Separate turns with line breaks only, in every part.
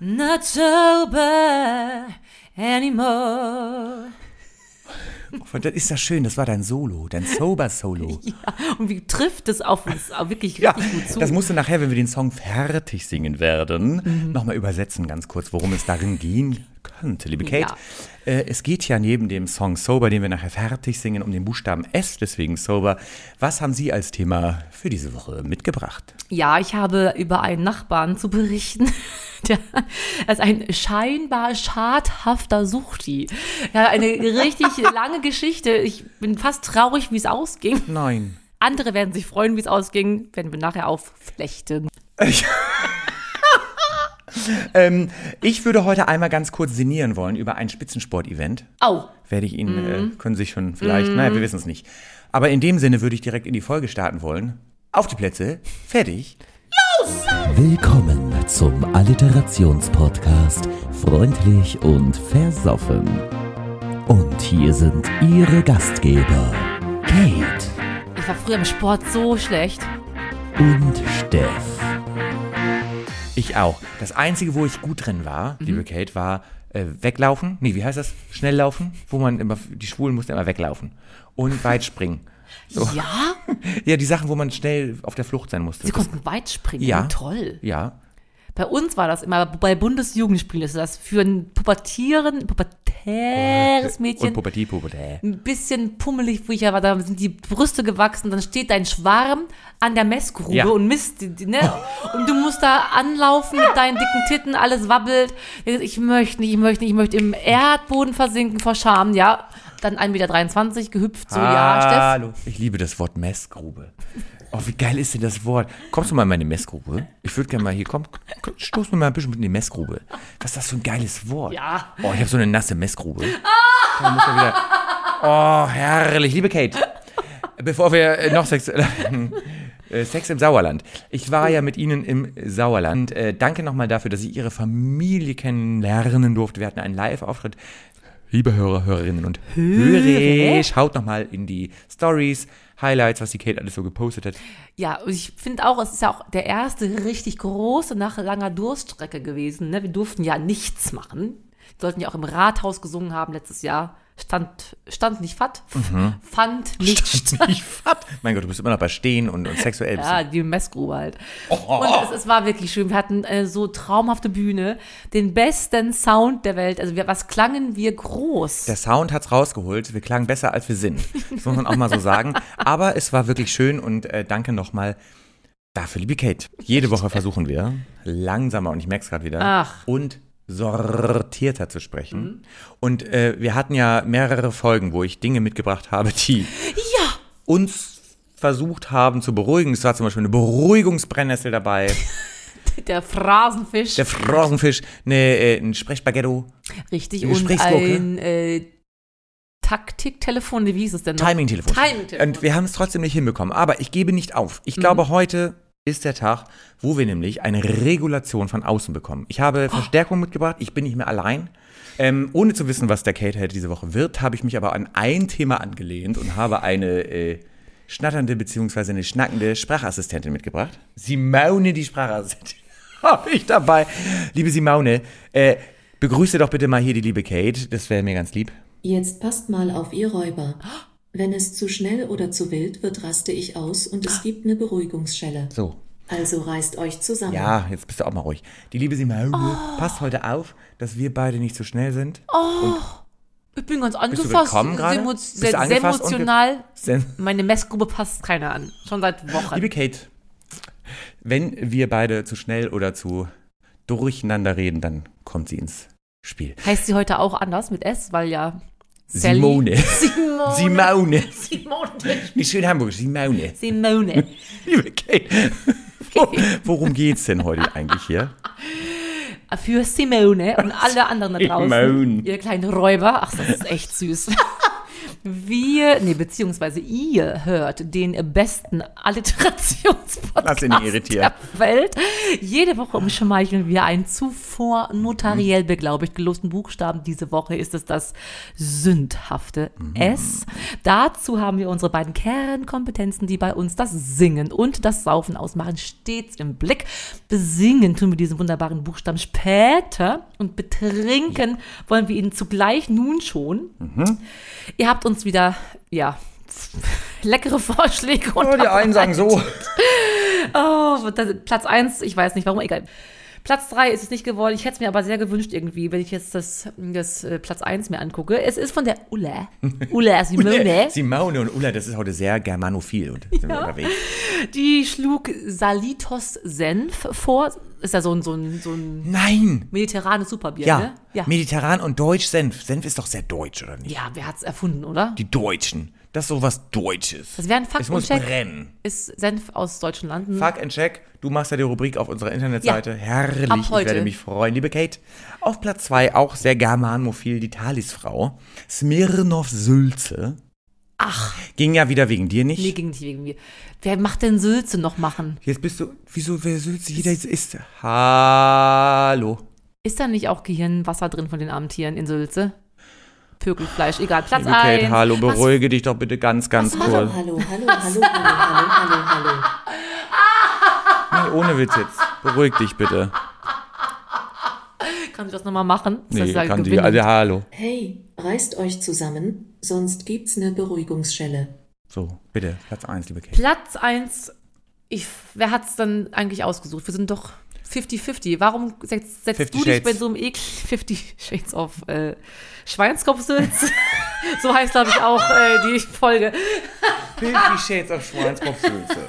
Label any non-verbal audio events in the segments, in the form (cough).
Not sober anymore.
Und das ist ja schön, das war dein Solo, dein Sober-Solo. (laughs)
Ja, und wie trifft es auf uns wirklich
Ja,
richtig gut zu.
das musst du nachher, wenn wir den Song fertig singen werden,
Mhm.
nochmal übersetzen, ganz kurz, worum es darin gehen könnte. Liebe Kate, äh, es geht ja neben dem Song Sober, den wir nachher fertig singen, um den Buchstaben S, deswegen Sober. Was haben Sie als Thema für diese Woche mitgebracht?
Ja, ich habe über einen Nachbarn zu berichten. (laughs) Der ist ein scheinbar schadhafter Suchti. Ja, eine richtig (laughs) lange Geschichte. Ich bin fast traurig, wie es ausging.
Nein.
Andere werden sich freuen, wie es ausging, wenn wir nachher aufflechten. (laughs)
Ähm, ich würde heute einmal ganz kurz sinnieren wollen über ein Spitzensport-Event.
Au,
Werde ich Ihnen,
Mhm.
äh, können Sie sich schon vielleicht, naja, wir wissen es nicht. Aber in dem Sinne würde ich direkt in die Folge starten wollen. Auf die Plätze, fertig.
Willkommen zum Alliterationspodcast Freundlich und Versoffen. Und hier sind Ihre Gastgeber Kate
ich war früher im Sport so schlecht.
und Steff.
Ich auch. Das Einzige, wo ich gut drin war,
Mhm.
liebe Kate, war äh, weglaufen. Nee, wie heißt das? Schnelllaufen, wo man immer, die Schwulen mussten immer weglaufen. Und (laughs) Weitspringen.
Ja, (laughs)
Ja, die Sachen, wo man schnell auf der Flucht sein musste.
sie konnten weit springen.
Ja.
Toll.
ja.
Bei uns war das immer, bei Bundesjugendspielen ist das für ein pubertieren, pubertäres Mädchen
Und Pubertie, Pubertät.
ein bisschen pummelig, wo ich ja war, da sind die Brüste gewachsen, dann steht dein Schwarm an der Messgrube
Ja.
und misst, ne? Und du musst da anlaufen mit deinen dicken Titten, alles wabbelt. Ich möchte nicht, ich möchte nicht, ich möchte im Erdboden versinken vor Scham, ja. Dann 1,23 Meter gehüpft, so, ja, Steff.
Hallo. Ich liebe das Wort Messgrube. Oh, wie geil ist denn das Wort? Kommst du mal in meine Messgrube? Ich würde gerne mal hier, komm, komm, stoß mir mal ein bisschen mit in die Messgrube. Was ist das für ein geiles Wort?
Ja.
Oh, ich habe so eine nasse Messgrube. Da muss wieder. Oh, herrlich. Liebe Kate, bevor wir äh, noch Sex, (laughs) äh, Sex im Sauerland. Ich war ja mit Ihnen im Sauerland. Äh, danke nochmal dafür, dass ich Ihre Familie kennenlernen durfte. Wir hatten einen Live-Auftritt. Liebe Hörer, Hörerinnen und Hörer, schaut nochmal in die Stories, Highlights, was die Kate alles so gepostet hat.
Ja, und ich finde auch, es ist ja auch der erste richtig große nach langer Durststrecke gewesen. Ne? Wir durften ja nichts machen. Wir sollten ja auch im Rathaus gesungen haben letztes Jahr. Stand, stand nicht fat, fand nicht statt.
Ich fat. Mein Gott, du bist immer noch bei Stehen und, und sexuell.
Ja, die Messgrube halt. Und es, es war wirklich schön. Wir hatten äh, so traumhafte Bühne, den besten Sound der Welt. Also wir, was klangen wir groß?
Der Sound hat's rausgeholt. Wir klangen besser, als wir sind. Das muss man auch mal so sagen. Aber es war wirklich schön und äh, danke nochmal dafür, liebe Kate. Jede Woche versuchen wir, langsamer, und ich merke es gerade wieder,
Ach.
und sortierter zu sprechen. Und äh, wir hatten ja mehrere Folgen, wo ich Dinge mitgebracht habe, die
ja,
uns versucht haben zu beruhigen. Es war zum Beispiel eine Beruhigungsbrennnessel dabei, (laughs)
der Phrasenfisch.
der Frosenfisch, eine, äh, ein Sprechspaghetto,
richtig.
eine
Und ein äh, Taktiktelefon, wie hieß es denn noch?
Timing-Telefon.
Timing-Telefon.
Und wir haben es trotzdem nicht hinbekommen. Aber ich gebe nicht auf. Ich glaube, heute ist der Tag, wo wir nämlich eine Regulation von außen bekommen. Ich habe Verstärkung mitgebracht. Ich bin nicht mehr allein. Ähm, ohne zu wissen, was der Kate heute diese Woche wird, habe ich mich aber an ein Thema angelehnt und habe eine äh, schnatternde bzw. eine schnackende Sprachassistentin mitgebracht. Simone, die Sprachassistentin, (laughs) habe ich dabei. Liebe Simone, äh, begrüße doch bitte mal hier die liebe Kate. Das wäre mir ganz lieb.
Jetzt passt mal auf ihr Räuber. Wenn es zu schnell oder zu wild wird, raste ich aus und es gibt eine Beruhigungsschelle.
So,
Also reißt euch zusammen.
Ja, jetzt bist du auch mal ruhig. Die liebe Simone, passt heute auf, dass wir beide nicht so schnell sind.
Ich bin ganz angefasst.
Bist du angefasst
emotional.
Sen-
Meine Messgrube passt keiner an. Schon seit Wochen.
Liebe Kate, wenn wir beide zu schnell oder zu durcheinander reden, dann kommt sie ins Spiel.
heißt sie heute auch anders mit S, weil ja Sally-
Simone.
Simone.
Simone.
Simone.
Nicht schön Hamburg, Simone.
Simone. (laughs)
Liebe Kate, wo, worum geht's denn heute eigentlich hier?
Für Simone und alle anderen da draußen.
Simone.
Ihr kleinen Räuber. Ach, das ist echt süß. Wir, nee, beziehungsweise ihr hört den besten Alliterationspodcast der Welt. Jede Woche umschmeicheln wir einen zuvor notariell beglaubigt gelosten Buchstaben. Diese Woche ist es das sündhafte S. Dazu haben wir unsere beiden Kernkompetenzen, die bei uns das Singen und das Saufen ausmachen, stets im Blick. Besingen tun wir diesen wunderbaren Buchstaben später und betrinken wollen wir ihn zugleich nun schon. Ihr habt uns wieder, ja, (laughs) leckere Vorschläge und
Oh, die einen sagen so.
Oh, das, Platz 1, ich weiß nicht warum, egal. Platz 3 ist es nicht geworden. Ich hätte es mir aber sehr gewünscht irgendwie, wenn ich jetzt das, das äh, Platz 1 mir angucke. Es ist von der Ulla. (laughs) Ulla Simone.
Simone und Ulla, das ist heute sehr germanophil und sind wir unterwegs.
Die schlug Salitos Senf vor. Ist ja so ein, so ein, so ein
Nein!
mediterranes Superbier,
Ja,
ne? Ja.
mediterran und deutsch Senf. Senf ist doch sehr deutsch, oder nicht?
ja, wer hat's erfunden, oder?
Die Deutschen. Das ist so was Deutsches.
Das wäre ein Fakt
Es muss
Check.
brennen.
Ist Senf aus deutschen Landen.
Fuck and check. Du machst ja die Rubrik auf unserer Internetseite.
Ja.
Herrlich.
Ab
Ich
heute.
werde mich freuen. Liebe Kate, auf Platz 2 auch sehr germanophil die Talisfrau. Smirnov Sülze.
Ach,
Ging ja wieder wegen dir nicht.
nee, ging nicht wegen mir. Wer macht denn Sülze noch machen?
Jetzt bist du, wieso, wer Sülze? Jeder ist. Hallo.
Ist da nicht auch Gehirnwasser drin von den armen Tieren in Sülze? Pökelfleisch, egal. Platz
Liebe Kate,
1.
hallo, beruhige dich doch bitte ganz, ganz
was-
kurz.
Hallo, hallo, hallo, hallo, hallo, hallo, hallo. (laughs)
Nee, ohne Witz jetzt. Beruhig dich bitte.
Kann sie das nochmal machen? Das
Nee,
ist
kann sie.
gewinnend.
Also, hallo.
Hey, reißt euch zusammen, sonst gibt's ne Beruhigungsschelle.
So, bitte, Platz 1, liebe Kate.
Platz 1. Ich, wer hat es dann eigentlich ausgesucht? Wir sind doch 50-50. Warum setzt, setzt
50
du dich
Shades.
bei so einem Ekel (laughs) 50 Shades of äh, Schweinskopfsülz? (laughs) so heißt, glaube ich, auch äh, die Folge.
50 Shades of Schweinskopfsülze. (laughs)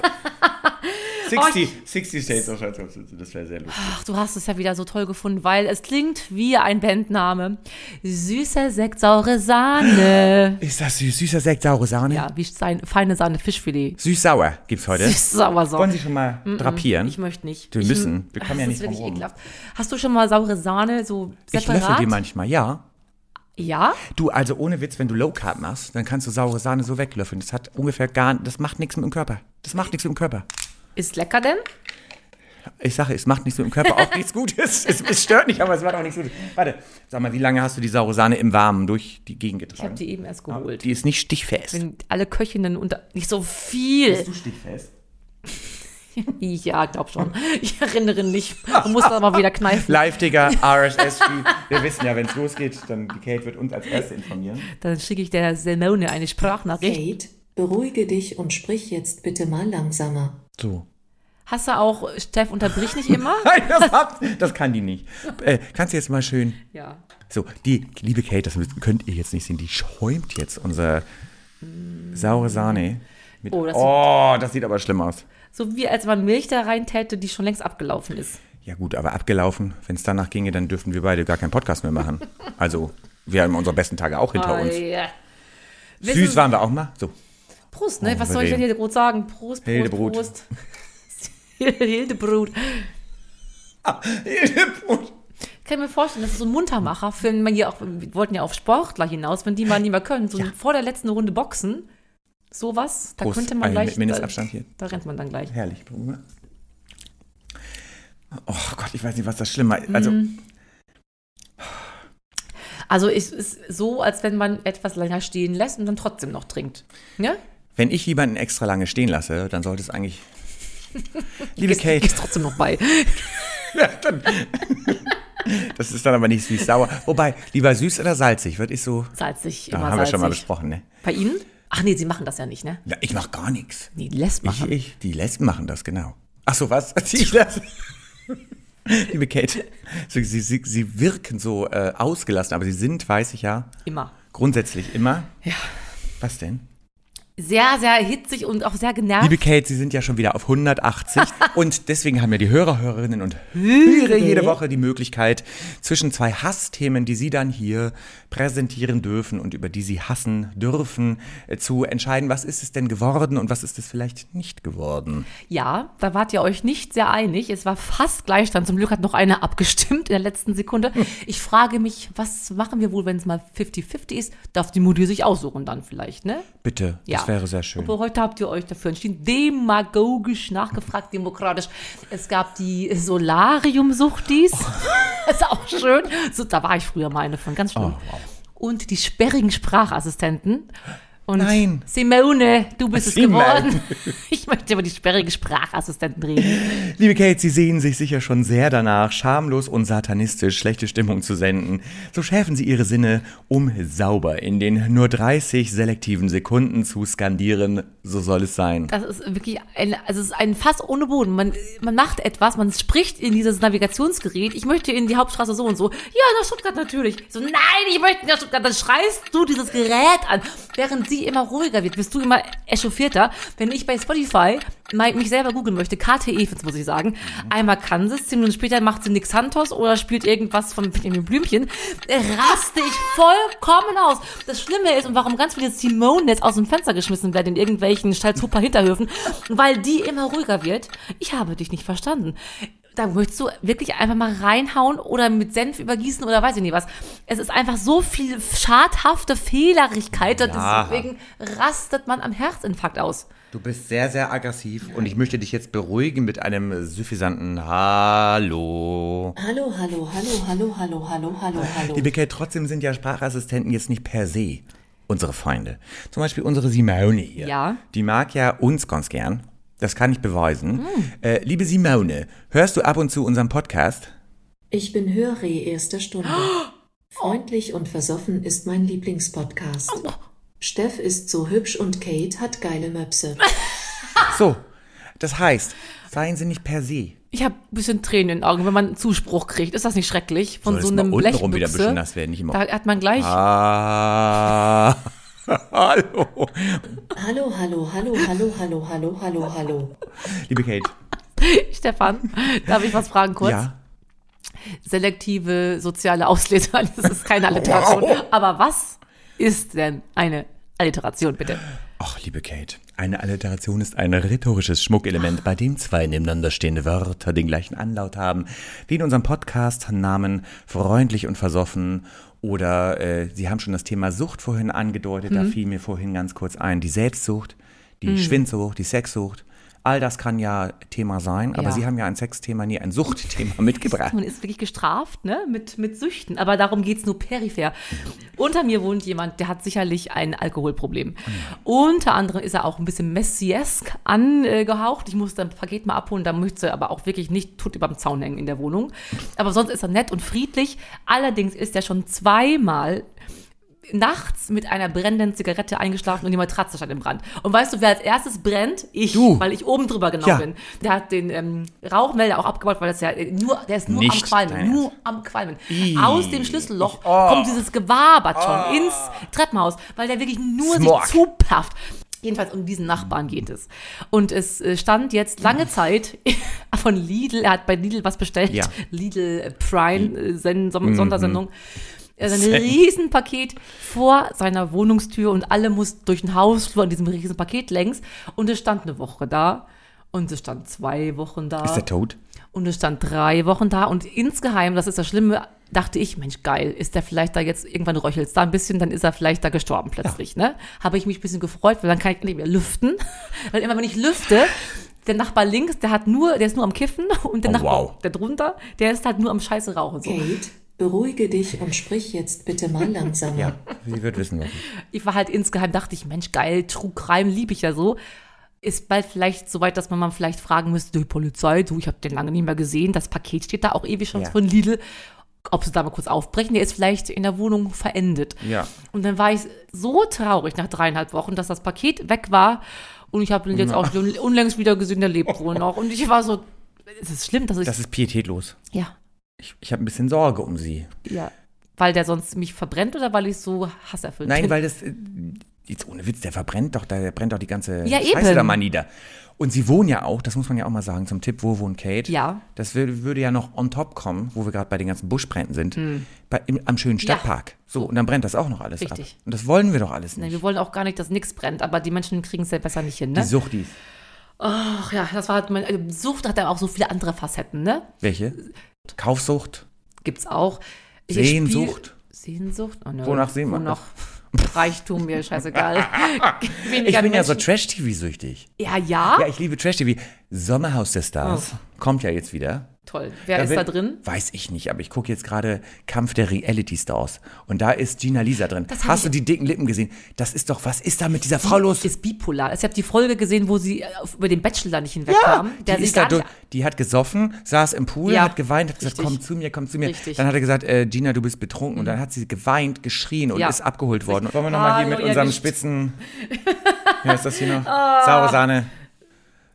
60, 60 Shades of Schweinskopfsülze, das wäre sehr lustig.
Ach, du hast es ja wieder so toll gefunden, weil es klingt wie ein Bandname. Süßer Sekt, saure Sahne. (gasps)
Ist das süß? Süßer Sekt, saure Sahne?
Ja, wie sein, feine Sahne, Fischfilet.
Süß-sauer gibt's heute.
Süß-sauer Sahne.
Wollen Sie schon mal drapieren?
Ich möchte nicht.
Wir
ich,
müssen. Wir kommen ja nicht drum rum.
ekelhaft. Hast du schon mal saure Sahne so
Ich
separat?
löffel die manchmal, ja.
Ja?
Du, also ohne Witz, wenn du Low Carb machst, dann kannst du saure Sahne so weglöffeln. Das hat ungefähr gar, das macht nichts mit dem Körper. Das macht nichts mit dem Körper.
Ist lecker denn?
Ich sage, es macht nichts mit dem Körper, auch nichts Gutes. Es, es stört nicht, aber es macht auch nichts Gutes. Warte, sag mal, wie lange hast du die saure Sahne im Warmen durch die Gegend
Ich habe
getragen?
die eben erst geholt.
Die ist nicht stichfest.
Wenn alle Köchinnen unter nicht so viel.
du stichfest? (laughs)
Ja, glaub schon. Ich erinnere nicht. Man muss da mal wieder kneifen.
Live-Digger, RSS-Feed. Wir wissen ja, wenn es losgeht, dann die Kate wird uns als Erste informieren.
Dann schicke ich der Simone eine Sprachnachricht.
Kate, beruhige dich und sprich jetzt bitte mal langsamer.
So.
Hast du auch, Steff, unterbrich nicht immer? (laughs)
Nein, das, hat, das kann die nicht. Äh, kannst du jetzt mal schön.
ja.
So, die liebe Kate, das könnt ihr jetzt nicht sehen, die schäumt jetzt unser saure Sahne. Mit,
Oh, das
oh,
sieht-
das sieht aber schlimm aus.
So wie als man Milch da rein täte, die schon längst abgelaufen ist.
Ja gut, aber abgelaufen. Wenn es danach ginge, dann dürften wir beide gar keinen Podcast mehr machen. Also, wir haben unsere besten Tage auch hinter uns.
Oh, ja.
Süß
Wissen-
waren wir auch mal. So.
Prost, ne?
Oh,
Was soll ich denn hier groß sagen? Prost, Prost,
Hildebrut.
Prost. (laughs) Hildebrut. Ich kann mir vorstellen, das ist so ein Muntermacher, für wenn man hier auch, wir wollten ja auf Sportler hinaus, wenn die mal nicht mehr können, so vor der letzten Runde Boxen, sowas, da
Prost.
könnte man gleich,
Mindestabstand hier.
da, da rennt man dann gleich.
Herrlich, Bruder. Oh Gott, ich weiß nicht, was das Schlimme ist. Also,
Mhm. Also es ist so, als wenn man etwas länger stehen lässt und dann trotzdem noch trinkt. Ja?
Wenn ich jemanden extra lange stehen lasse, dann sollte es eigentlich. (laughs) Liebe
Gehst,
Kate,
gehst trotzdem noch bei. (laughs)
das ist dann aber nicht süß-sauer. Wobei, lieber süß oder salzig? Was ist so.
Salzig,
Ja,
immer
haben wir
salzig.
schon mal besprochen, ne?
Bei Ihnen? Ach nee, Sie machen das ja nicht, ne?
Ja, ich mach gar nichts.
Die
Ich,
machen.
ich, die Lesben machen das, genau. Ach so, was? (laughs) Ich lasse. Liebe Kate, sie, sie, sie wirken so äh, ausgelassen, aber sie sind, weiß ich ja,
Immer.
grundsätzlich immer.
Ja.
Was denn?
Sehr, sehr hitzig und auch sehr genervt.
Liebe Kate, Sie sind ja schon wieder auf 180 (laughs) und deswegen haben ja die Hörer, Hörerinnen und Hörer jede Woche die Möglichkeit, zwischen zwei Hassthemen, die Sie dann hier präsentieren dürfen und über die Sie hassen dürfen, äh, zu entscheiden, was ist es denn geworden und was ist es vielleicht nicht geworden.
Ja, da wart ihr euch nicht sehr einig. Es war fast Gleichstand. Zum Glück hat noch einer abgestimmt in der letzten Sekunde. (laughs) Ich frage mich, was machen wir wohl, wenn es mal 50-50 ist? Darf die Mutti sich aussuchen dann vielleicht, ne?
Bitte, das wäre sehr schön.
Aber heute habt ihr euch dafür entschieden, demagogisch nachgefragt, demokratisch. Es gab die Solarium-Suchtis. (laughs) ist auch schön. So, da war ich früher mal eine von, ganz schlimm.
Oh, wow.
Und die sperrigen Sprachassistenten. Und
Nein.
Simone, du bist es
Simone.
geworden. (laughs) Ich möchte über die sperrigen Sprachassistenten reden.
Liebe Kate, Sie sehen sich sicher schon sehr danach, schamlos und satanistisch schlechte Stimmung zu senden. So schärfen Sie Ihre Sinne, um sauber in den nur 30 selektiven Sekunden zu skandieren. So soll es sein.
Das ist wirklich ein, also es ist ein Fass ohne Boden. Man, man macht etwas, man spricht in dieses Navigationsgerät. Ich möchte in die Hauptstraße so und so. Ja, nach Stuttgart natürlich. So, nein, ich möchte nach Stuttgart. Dann schreist du dieses Gerät an. Während sie immer ruhiger wird, wirst du immer echauffierter. Wenn ich bei Spotify mich selber googeln möchte, KTE, jetzt muss ich sagen, einmal Kansas, zehn Minuten später macht sie Nick Santos oder spielt irgendwas von Benjamin Blümchen, raste ich vollkommen aus. Das Schlimme ist, und warum ganz viele Simone jetzt aus dem Fenster geschmissen werden in irgendwelchen Stalzhuper Hinterhöfen, weil die immer ruhiger wird. Ich habe dich nicht verstanden. Da möchtest du wirklich einfach mal reinhauen oder mit Senf übergießen oder weiß ich nicht was. Es ist einfach so viel schadhafte Fehlerigkeit,
Ja.
deswegen rastet man am Herzinfarkt aus.
Du bist sehr, sehr aggressiv und ich möchte dich jetzt beruhigen mit einem suffisanten Hallo.
Hallo, hallo, hallo, hallo, hallo, hallo, hallo, hallo.
Liebe Kate, trotzdem sind ja Sprachassistenten jetzt nicht per se unsere Freunde. Zum Beispiel unsere Simone hier.
Ja.
Die mag ja uns ganz gern. Das kann ich beweisen.
Hm.
Äh, liebe Simone, hörst du ab und zu unseren Podcast?
Ich bin Hörre erster Stunde. (gasps) Freundlich und versoffen ist mein Lieblingspodcast. Steff ist so hübsch und Kate hat geile Möpse. (laughs)
So, das heißt, seien sie nicht per se.
Ich habe ein bisschen Tränen in den Augen, wenn man einen Zuspruch kriegt. Ist das nicht schrecklich? Von
Soll
so einem
untenrum wieder ein
Blechbüchse.
bisschen nass werden, nicht immer.
Da hat man gleich.
Ah, (laughs) (laughs) hallo.
Hallo, hallo, hallo, hallo, hallo, hallo, hallo, hallo.
Liebe Kate. (laughs)
Stefan, darf ich was fragen kurz?
Ja.
Selektive soziale Auslese, (laughs) das ist keine Alliteration. Aber was ist denn eine Alliteration, bitte?
Ach, liebe Kate, eine Alliteration ist ein rhetorisches Schmuckelement, bei dem zwei nebeneinander stehende Wörter den gleichen Anlaut haben, wie in unserem Podcast-Namen freundlich und versoffen. Oder äh, Sie haben schon das Thema Sucht vorhin angedeutet,
Mhm.
da fiel mir vorhin ganz kurz ein, die Selbstsucht, die Schwindsucht, die Sexsucht. All das kann ja Thema sein, aber
Ja.
Sie haben ja ein Sexthema, nie ein Suchtthema (laughs) mitgebracht.
Man ist wirklich gestraft, ne, mit, mit Süchten. Aber darum geht's nur peripher. Unter mir wohnt jemand, der hat sicherlich ein Alkoholproblem. Unter anderem ist er auch ein bisschen messiesk angehaucht. Ich musste ein Paket mal abholen, da möchte er aber auch wirklich nicht tot überm Zaun hängen in der Wohnung. Aber sonst ist er nett und friedlich. Allerdings ist er schon zweimal nachts mit einer brennenden Zigarette eingeschlafen und die Matratze stand im Brand. Und weißt du, wer als erstes brennt? Ich,
Du.
weil ich oben drüber genau
Ja.
bin. Der hat den ähm, Rauchmelder auch abgebaut, weil das ja äh, nur, der ist nur
Nicht
am Qualmen, nur am Qualmen.
Ih.
Aus dem Schlüsselloch kommt dieses Gewabert schon ins Treppenhaus, weil der wirklich nur
Smog.
sich zupafft. Jedenfalls um diesen Nachbarn geht es. Und es äh, stand jetzt lange Zeit (laughs) von Lidl, er hat bei Lidl was bestellt,
Ja.
Lidl Prime, äh, Sen Som Sondersendung. Also ein Riesenpaket vor seiner Wohnungstür und alle mussten durch den Hausflur an diesem Riesenpaket längs. Und es stand eine Woche da und es stand zwei Wochen da.
Ist er tot?
Und es stand drei Wochen da und insgeheim, das ist das Schlimme, dachte ich, Mensch, geil, ist der vielleicht da jetzt, irgendwann röchelt's da ein bisschen, dann ist er vielleicht da gestorben plötzlich, ne? Habe ich mich ein bisschen gefreut, weil dann kann ich nicht mehr lüften. (laughs) Weil immer, wenn ich lüfte, der Nachbar links, der hat nur, der ist nur am Kiffen und der
Oh,
Nachbar,
wow.
der drunter, der ist halt nur am Scheiße rauchen. So.
Kate, beruhige dich und sprich jetzt bitte mal (laughs) langsamer.
Ja, sie wird wissen, was.
Ich war halt insgeheim, dachte ich, Mensch, geil, True Crime liebe ich ja so. Ist bald vielleicht so weit, dass man mal vielleicht fragen müsste, die Polizei, du, ich habe den lange nicht mehr gesehen, das Paket steht da auch ewig schon
Ja.
von Lidl, ob sie da mal kurz aufbrechen, der ist vielleicht in der Wohnung verendet.
Ja.
Und dann war ich so traurig nach dreieinhalb Wochen, dass das Paket weg war und ich habe ihn jetzt auch schon unlängst wieder gesehen, der lebt wohl noch. Und ich war so, es ist schlimm, dass ich,
Das ist pietätlos.
ja,
Ich, ich habe ein bisschen Sorge um sie.
ja, weil der sonst mich verbrennt oder weil ich so hasserfüllt
Nein,
bin?
weil das, äh, jetzt ohne Witz, der verbrennt doch, der brennt doch die ganze
Ja,
Scheiße
eben.
da mal nieder. Und sie wohnen ja auch, das muss man ja auch mal sagen, zum Tipp, wo wohnt Kate?
Ja.
Das würde, würde ja noch on top kommen, wo wir gerade bei den ganzen Buschbränden sind, bei, im, am schönen Stadtpark. So, und dann brennt das auch noch alles
Richtig.
ab. Und das wollen wir doch alles
Nein,
nicht.
wir wollen auch gar nicht, dass nichts brennt, aber die Menschen kriegen es ja besser nicht hin,
Die
ne?
Suchtis.
Ach ja, das war halt mein, äh, Sucht hat ja auch so viele andere Facetten, ne?
Welche? Kaufsucht?
Gibt's auch. Ich- ich spiel-
Sehnsucht?
Sehnsucht? Oh, ne.
Wonach sehen wir
Wonach? Reichtum, mir scheißegal. (laughs)
Ich bin ja so
Menschen-
Trash-TV-süchtig.
Ja, ja?
Ja, ich liebe Trash-TV. Sommerhaus der Stars kommt ja jetzt wieder.
Toll. Wer ist
will-
da drin?
Weiß ich nicht, aber ich gucke jetzt gerade Kampf der Reality Stars. Und da ist Gina Lisa drin. Hast du die dicken Lippen gesehen? Das ist doch, was ist da mit dieser Frau los?
Ist bipolar. Ich habe die Folge gesehen, wo sie auf- über den Bachelor nicht hinwegkam. der
die, ist da durch, die hat gesoffen, saß im Pool,
Ja,
hat geweint, hat gesagt,
richtig.
komm zu mir, komm zu mir.
Richtig.
Dann hat er gesagt, äh, Gina, du bist betrunken. Und dann hat sie geweint, geschrien und
Ja.
ist abgeholt worden. Wollen wir nochmal hier
Hallo,
mit unserem Spitzen... (laughs) Wie heißt das hier noch?
Ah.
Saure Sahne.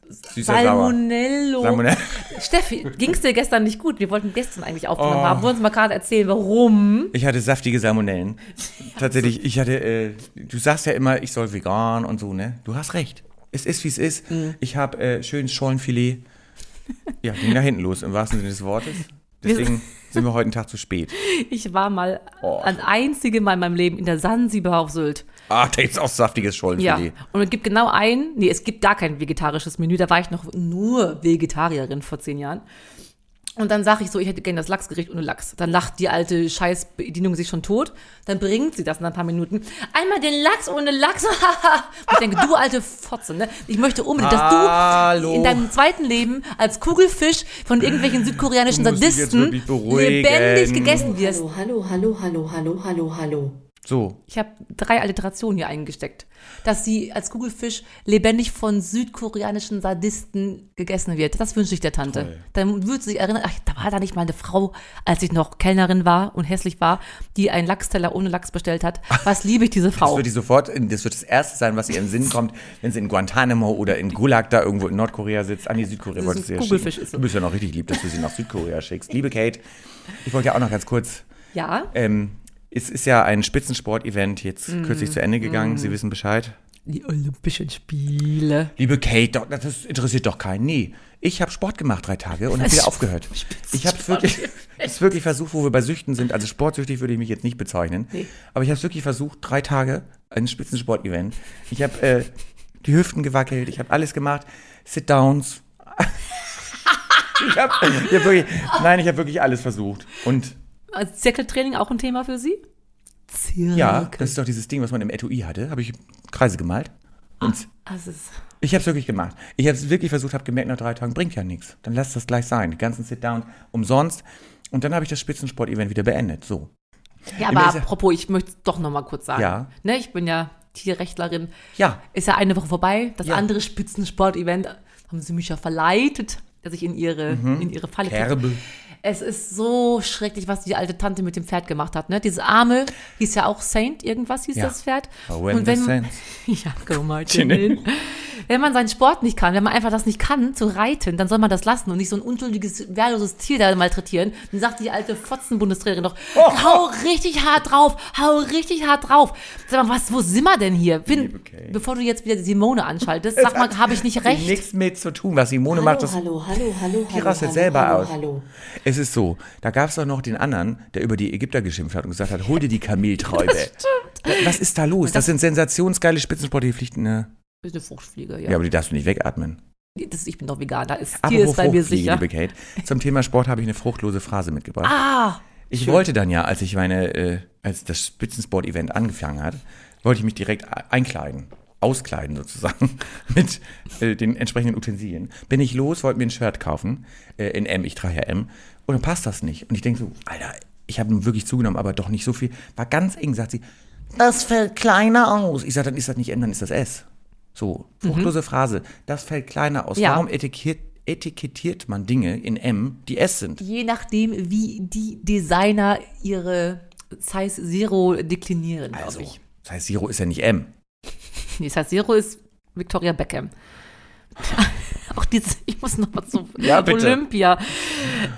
Süßer.
Salmonello.
Salmonella. (laughs)
Steffi, ging es dir gestern nicht gut? Wir wollten gestern eigentlich aufgenommen
Oh.
haben. Wollen uns mal gerade erzählen, warum?
Ich hatte saftige Salmonellen. (laughs) Tatsächlich, ich hatte, äh, du sagst ja immer, ich soll vegan und so, ne? Du hast recht. Es ist, wie es ist.
Mhm.
Ich habe äh, schön Schollenfilet. Ja, ging da hinten los, im wahrsten Sinne des Wortes. (laughs) Deswegen sind wir heute einen Tag zu spät.
Ich war mal
Oh.
ein einzige Mal in meinem Leben in der Sansibar auf Sylt.
Ah, da gibt's auch saftiges
Ja.
Schollenfilet.
Und es gibt genau ein, nee, es gibt gar kein vegetarisches Menü. Da war ich noch nur Vegetarierin vor zehn Jahren. Und dann sage ich so, ich hätte gerne das Lachsgericht ohne Lachs. Dann lacht die alte Scheißbedienung sich schon tot. Dann bringt sie das in ein paar Minuten. Einmal den Lachs ohne Lachs. (laughs) Und ich denke, du alte Fotze, ne? Ich möchte unbedingt, dass
Hallo.
du in deinem zweiten Leben als Kugelfisch von irgendwelchen südkoreanischen Sadisten lebendig gegessen wirst.
Hallo, hallo, hallo, hallo, hallo, hallo, hallo.
So,
Ich habe drei Alliterationen hier eingesteckt. Dass sie als Kugelfisch lebendig von südkoreanischen Sadisten gegessen wird. Das wünsche ich der Tante.
Toll.
Dann würde sie sich erinnern, ach, da war da nicht mal eine Frau, als ich noch Kellnerin war und hässlich war, die einen Lachsteller ohne Lachs bestellt hat. Was liebe ich diese
das
Frau?
wird die sofort, das wird das Erste sein, was ihr in den Sinn kommt, wenn sie in Guantanamo oder in Gulag da irgendwo in Nordkorea sitzt. An die Südkorea
Das
wolltest
ist
du
Kugelfisch, ist so.
Du bist ja noch richtig lieb, dass du sie nach Südkorea schickst. Liebe Kate, ich wollte ja auch noch ganz kurz
Ja,
Ähm, es ist ja ein Spitzensport-Event jetzt
Mm.
kürzlich zu Ende gegangen. Sie wissen Bescheid.
die Olympischen Spiele.
Liebe Kate, doch, das interessiert doch keinen. Nee, ich habe Sport gemacht drei Tage und habe wieder aufgehört. Ich habe wirklich, (laughs) es wirklich versucht, wo wir bei Süchten sind. Also sportsüchtig würde ich mich jetzt nicht bezeichnen.
Nee.
Aber ich habe es wirklich versucht, drei Tage, ein Spitzensport-Event. Ich habe äh, die Hüften gewackelt, ich habe alles gemacht. Sit-Downs. (laughs) ich habe ich hab wirklich, nein, ich habe wirklich alles versucht. Und
Als Zirkeltraining auch ein Thema für Sie? Zirkel.
Ja, das ist doch dieses Ding, was man im Etui hatte. Habe ich Kreise gemalt. Und
Das ist,
ich habe es wirklich gemacht. Ich habe es wirklich versucht, habe gemerkt, nach drei Tagen bringt ja nichts. Dann lass das gleich sein. Die ganzen Sit-Down umsonst. Und dann habe ich das Spitzensport-Event wieder beendet. So.
ja,
Im
aber
Esa-
apropos, ich möchte es doch noch mal kurz sagen.
Ja.
Ne, ich bin ja Tierrechtlerin.
Ja.
Ist ja eine Woche vorbei. Das
Ja.
andere Spitzensport-Event haben sie mich ja verleitet, dass ich in ihre, in ihre Falle.
Kerbe.
Es ist so schrecklich, was die alte Tante mit dem Pferd gemacht hat. Ne? Diese Arme hieß ja auch Saint, irgendwas hieß
Ja.
das Pferd.
Oh, when
Und wenn,
saints- (laughs)
ja, go Martin. (laughs) wenn man seinen Sport nicht kann, wenn man einfach das nicht kann, zu reiten, dann soll man das lassen und nicht so ein unschuldiges, wehrloses Tier da malträtieren. Dann sagt die alte Fotzen-Bundestrainerin doch,
Oh.
hau richtig hart drauf, hau richtig hart drauf. Sag mal, was, wo sind wir denn hier? Bin,
Kate.
bevor du jetzt wieder Simone anschaltest, (laughs) sag mal, habe ich nicht recht?
Nichts mit zu tun. Was Simone macht,
Hallo,
das.
hallo, hallo, hallo, hallo,
rastet
hallo,
selber
hallo,
aus.
hallo.
Es ist so, da gab es doch noch den anderen, der über die Ägypter geschimpft hat und gesagt hat, hol dir die Kamelträube. Was ist da los? Das sind sensationsgeile spitzensportliche Pflichten. Ne?
Das ist eine Fruchtfliege,
Ja,
ja.
aber die darfst du nicht wegatmen.
Das, ich bin doch vegan, da ist,
Aber
Tier ist bei mir sicher.
liebe Kate, zum Thema Sport habe ich eine fruchtlose Phrase mitgebracht.
Ah,
ich wollte dann ja, als ich meine, äh, als das Spitzensport-Event angefangen hat, wollte ich mich direkt e- einkleiden, auskleiden sozusagen, (laughs) mit äh, den entsprechenden Utensilien. Bin ich los, wollte mir ein Shirt kaufen, äh, in M, ich trage ja M, und dann passt das nicht. Und ich denke so, Alter, ich habe nun wirklich zugenommen, aber doch nicht so viel. War ganz eng, sagt sie, das fällt kleiner aus. Ich sage, dann ist das nicht M, dann ist das S. So, fruchtlose Phrase, das fällt kleiner aus.
Ja.
Warum etikettiert, etikettiert man Dinge in M, die S sind?
je nachdem, wie die Designer ihre Size Zero deklinieren, glaube
Also,
ich.
heißt, Zero ist ja nicht M. (laughs)
Nee, Size Zero ist Victoria Beckham. (laughs) (laughs) Auch dieses, ich muss noch mal zu
Ja.
Olympia.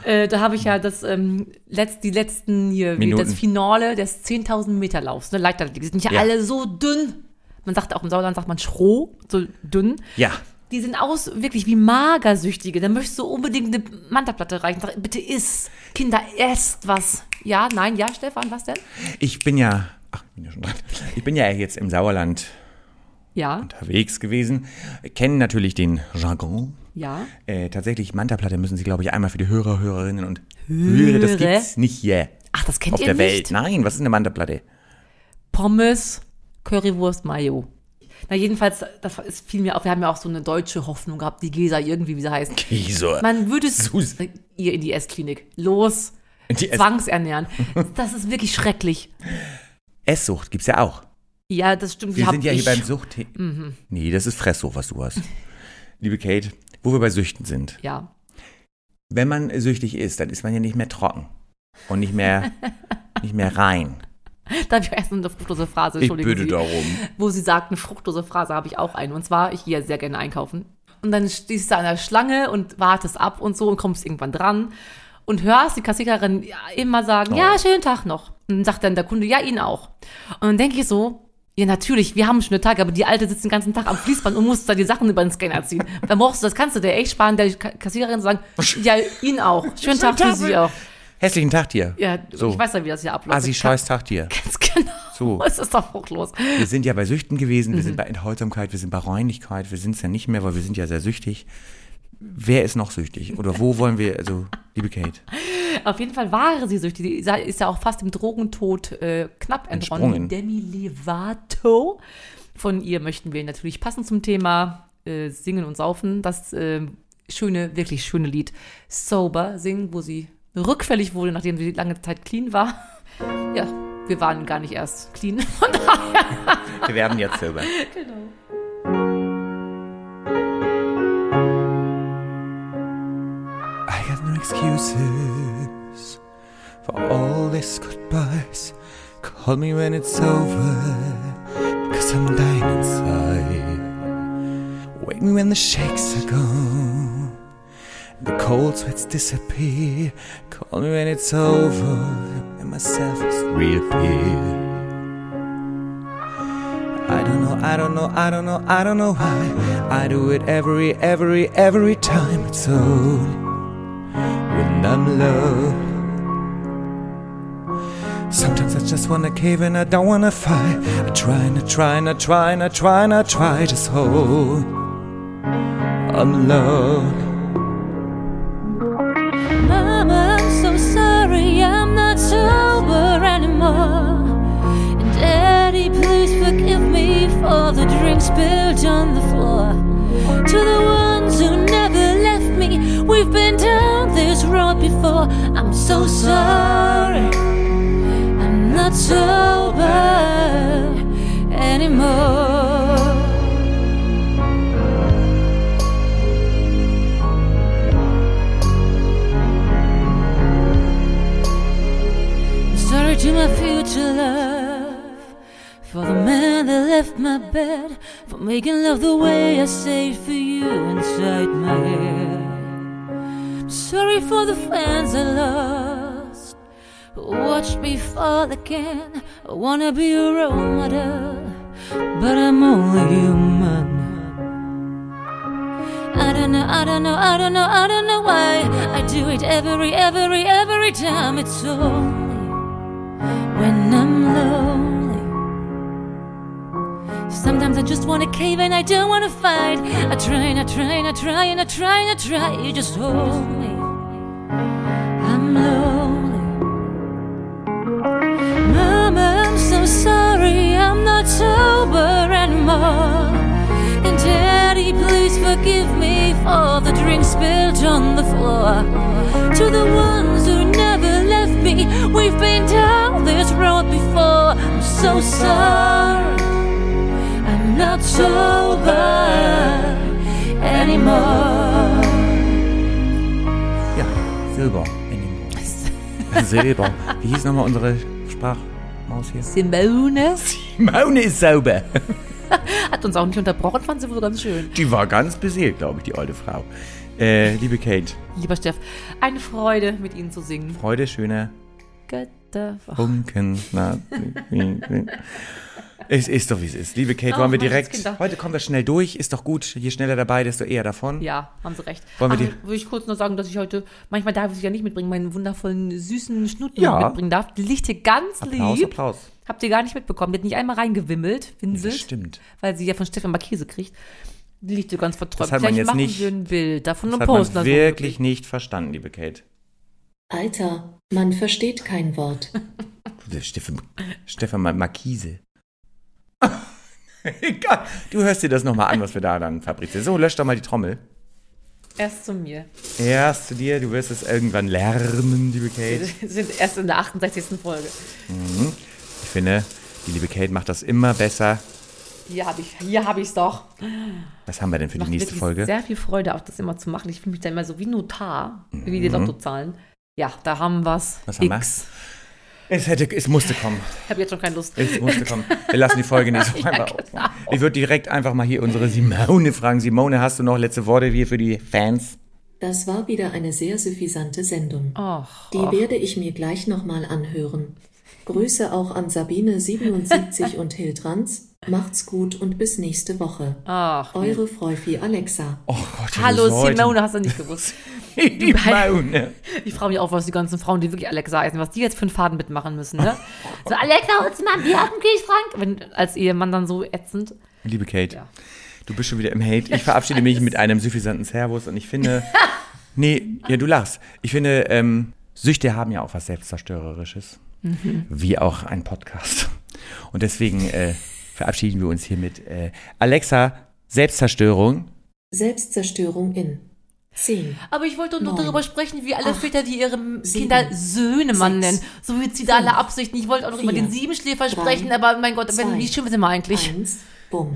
Äh, da habe ich ja das, ähm, letzt, die letzten hier, wie das Finale des 10.000 Meter Laufs, ne, Leichtathletik. Die sind ja,
Ja.
alle so dünn. Man sagt auch im Sauerland, sagt man Schroh, so dünn.
Ja.
Die sehen aus wirklich wie Magersüchtige. Da möchtest du unbedingt eine Mantaplatte reichen. Sag, bitte iss. Kinder, esst was. Ja, nein, ja, Stefan, was denn?
Ich bin ja, ach, ich bin ja schon dran. Ich bin ja jetzt im Sauerland
Ja,
unterwegs gewesen. Kennen natürlich den Jargon.
ja.
Äh, tatsächlich, Mantaplatte müssen Sie, glaube ich, einmal für die Hörer, Hörerinnen und Hörer, das gibt's nicht hier
Ach, das kennt
auf
ihr
der
nicht?
Welt. Nein, was ist eine Mantaplatte?
Pommes, Currywurst, Mayo. Na, jedenfalls, das ist fiel mir auf, wir haben ja auch so eine deutsche Hoffnung gehabt, die Gesa irgendwie, wie sie heißt.
Wieso?
Man würde es ihr in die Essklinik. Los,
Die
zwangsernähren. (laughs) Das ist wirklich schrecklich.
Esssucht gibt's ja auch.
Ja, das stimmt.
Wir sind ja
ich.
hier beim Sucht. Nee, das ist Fresssucht, was du hast. Liebe Kate, wo wir bei Süchten sind.
Ja.
Wenn man süchtig ist, dann ist man ja nicht mehr trocken. Und nicht mehr, (laughs) nicht mehr rein.
Da habe ich erst eine fruchtlose Phrase,
Ich
entschuldigen
bitte darum.
Wo sie sagt, eine fruchtlose Phrase habe ich auch eine. Und zwar, ich gehe ja sehr gerne einkaufen. Und dann stehst du an der Schlange und wartest ab und so und kommst irgendwann dran und hörst die Kassiererin immer sagen,
Oh.
ja, schönen Tag noch. Und dann sagt dann der Kunde, ja, Ihnen auch. Und dann denke ich so, ja, natürlich, wir haben schöne Tage, aber die Alte sitzt den ganzen Tag am Fließband und muss da die Sachen über den Scanner ziehen. Dann brauchst du, das kannst du dir echt sparen, der Ka- Kassiererin sagen, (laughs) ja, Ihnen auch. Schönen Tag für Sie auch.
Hässlichen Tag dir.
Ja,
So.
ich weiß ja, wie das hier abläuft.
Assi, scheiß Tag dir.
Ganz genau.
So. (laughs)
Es ist doch fruchtlos.
Wir sind ja bei Süchten gewesen, wir sind
Mhm.
bei Enthaltsamkeit, wir sind bei Reinigkeit, wir sind es ja nicht mehr, weil wir sind ja sehr süchtig. Wer ist noch süchtig? Oder wo wollen wir, also, liebe Kate,
Auf jeden Fall war sie süchtig. Die ist ja auch fast im Drogentod äh, knapp entronnen. Demi Lovato. Von ihr möchten wir natürlich passend zum Thema äh, Singen und Saufen das äh, schöne, wirklich schöne Lied Sober singen, wo sie rückfällig wurde, nachdem sie lange Zeit clean war. Ja, wir waren gar nicht erst clean. Von daher.
wir werden jetzt selber. I (laughs) excuses for all these goodbyes. Call me when it's over, cause I'm dying inside. Wake me when the shakes are gone, the cold sweats disappear. Call me when it's over, and myself has reappeared. I don't know, I don't know, I don't know, I don't know why. I do it every, every, every time it's on. When I'm low. Sometimes I just wanna cave and I don't wanna fight. I try and I try and I try and I try and I try just hold. I'm low.
Mama, I'm so sorry, I'm not sober anymore. And Daddy, please forgive me for the drink spilled on the floor. To the ones who never I'm so sorry, I'm not sober anymore. I'm sorry to my future love for the man that left my bed, for making love the way I saved for you inside my head. Sorry for the fans I lost who watched me fall again. I wanna be a role model, but I'm only human. I don't know, I don't know, I don't know, I don't know why I do it every, every, every time. It's only when I'm lonely. Sometimes I just wanna cave and I don't wanna fight. I try and I try and I try and I try and I try. You just hold Mama, I'm so sorry. I'm not sober anymore. And Daddy, please forgive me for the drink spilled on the floor. To the ones who never left me, we've been down this road before. I'm so sorry. I'm not sober anymore.
Ja, Silber. Silber. Wie hieß nochmal unsere Sprachmaus hier?
Simone
Maune ist sauber. (laughs)
hat uns auch nicht unterbrochen, fand sie wohl ganz schön.
Die war ganz beseelt, glaube ich, die alte Frau. Äh, liebe Kate,
Lieber Steff, eine Freude, mit Ihnen zu singen.
Freude, schöner
Götter.
Funken. Na, (laughs) Es ist doch, wie es ist. Liebe Kate,
Ach,
wollen wir direkt. Heute kommen wir schnell durch. Ist doch gut. Je schneller dabei, desto eher davon.
Ja, haben Sie recht.
Wollen wir
Ach,
die-
würde ich kurz noch sagen, dass ich heute, manchmal darf ich ja nicht mitbringen, meinen wundervollen, süßen Schnutten
Ja.
mitbringen darf. Die liegt hier ganz
Applaus,
lieb.
Applaus.
Habt ihr gar nicht mitbekommen. Die hat nicht einmal reingewimmelt,
Das
winselt,
stimmt.
weil sie ja von Stefan Markise kriegt. Die liegt hier ganz verträumt.
Das hat man
Vielleicht
jetzt
machen
nicht-
wir ein Bild davon
Das
und
hat
posten
man
das
wirklich nicht verstanden, liebe Kate.
Alter, man versteht kein Wort. (laughs)
Stefan, Stefan Ma- Markise. (laughs) Egal. Du hörst dir das nochmal an, was wir da dann fabrizieren. So, lösch doch mal die Trommel.
Erst zu mir.
Erst zu dir, du wirst es irgendwann lernen, liebe Kate. (laughs)
Wir sind erst in der 68. Folge.
Ich finde, die liebe Kate macht das immer besser.
Hier habe ich, hier ich es doch.
Was haben wir denn für die
Macht
nächste
wirklich
Folge?
sehr viel Freude, auch das immer zu machen. Ich fühle mich da immer so wie Notar, wie
Mhm.
die Lottozahlen. Ja, da haben wir's.
Was haben wir? Es, hätte, es musste kommen.
Ich habe jetzt schon keine Lust.
Es musste kommen. Wir lassen die Folge nicht (laughs) so
Ja,
einfach
genau.
auf. Ich würde direkt einfach mal hier unsere Simone fragen. Simone, hast du noch letzte Worte hier für die Fans?
Das war wieder eine sehr suffisante Sendung.
Ach,
Die werde ich mir gleich nochmal anhören. Grüße auch an Sabine77 (laughs) und Hiltrans. Macht's gut und bis nächste Woche.
ach.
Eure Freufi Alexa.
Oh Gott,
Hallo. Simone, hast du nicht gewusst. (laughs)
Simone.
Ich frage mich auch, was die ganzen Frauen, die wirklich Alexa heißen, was die jetzt für einen Faden mitmachen müssen, ne? (laughs) So, Alexa, holst du mal ein Bier aus dem Kühlschrank? Wenn, als Ehemann dann so ätzend.
Liebe Kate,
Ja.
du bist schon wieder im Hate. Ich verabschiede mich mit einem suffisanten Servus und ich finde, (laughs) nee, ja, du lachst. Ich finde, ähm, Süchte haben ja auch was Selbstzerstörerisches. Wie auch ein Podcast. Und deswegen äh, verabschieden wir uns hiermit. Äh, Alexa, Selbstzerstörung.
Selbstzerstörung in 10.
Aber ich wollte nur
Neun.
darüber sprechen, wie alle
Acht.
Väter, die ihre
Sieben.
Kinder Söhnemann
Sechs.
nennen. Suizidale
Fünf.
Absichten. Ich wollte auch noch über
Vier.
den Siebenschläfer
Drei.
sprechen, aber mein Gott, wenn,
Zwei.
wie schlimm sind wir eigentlich?
1. Bumm.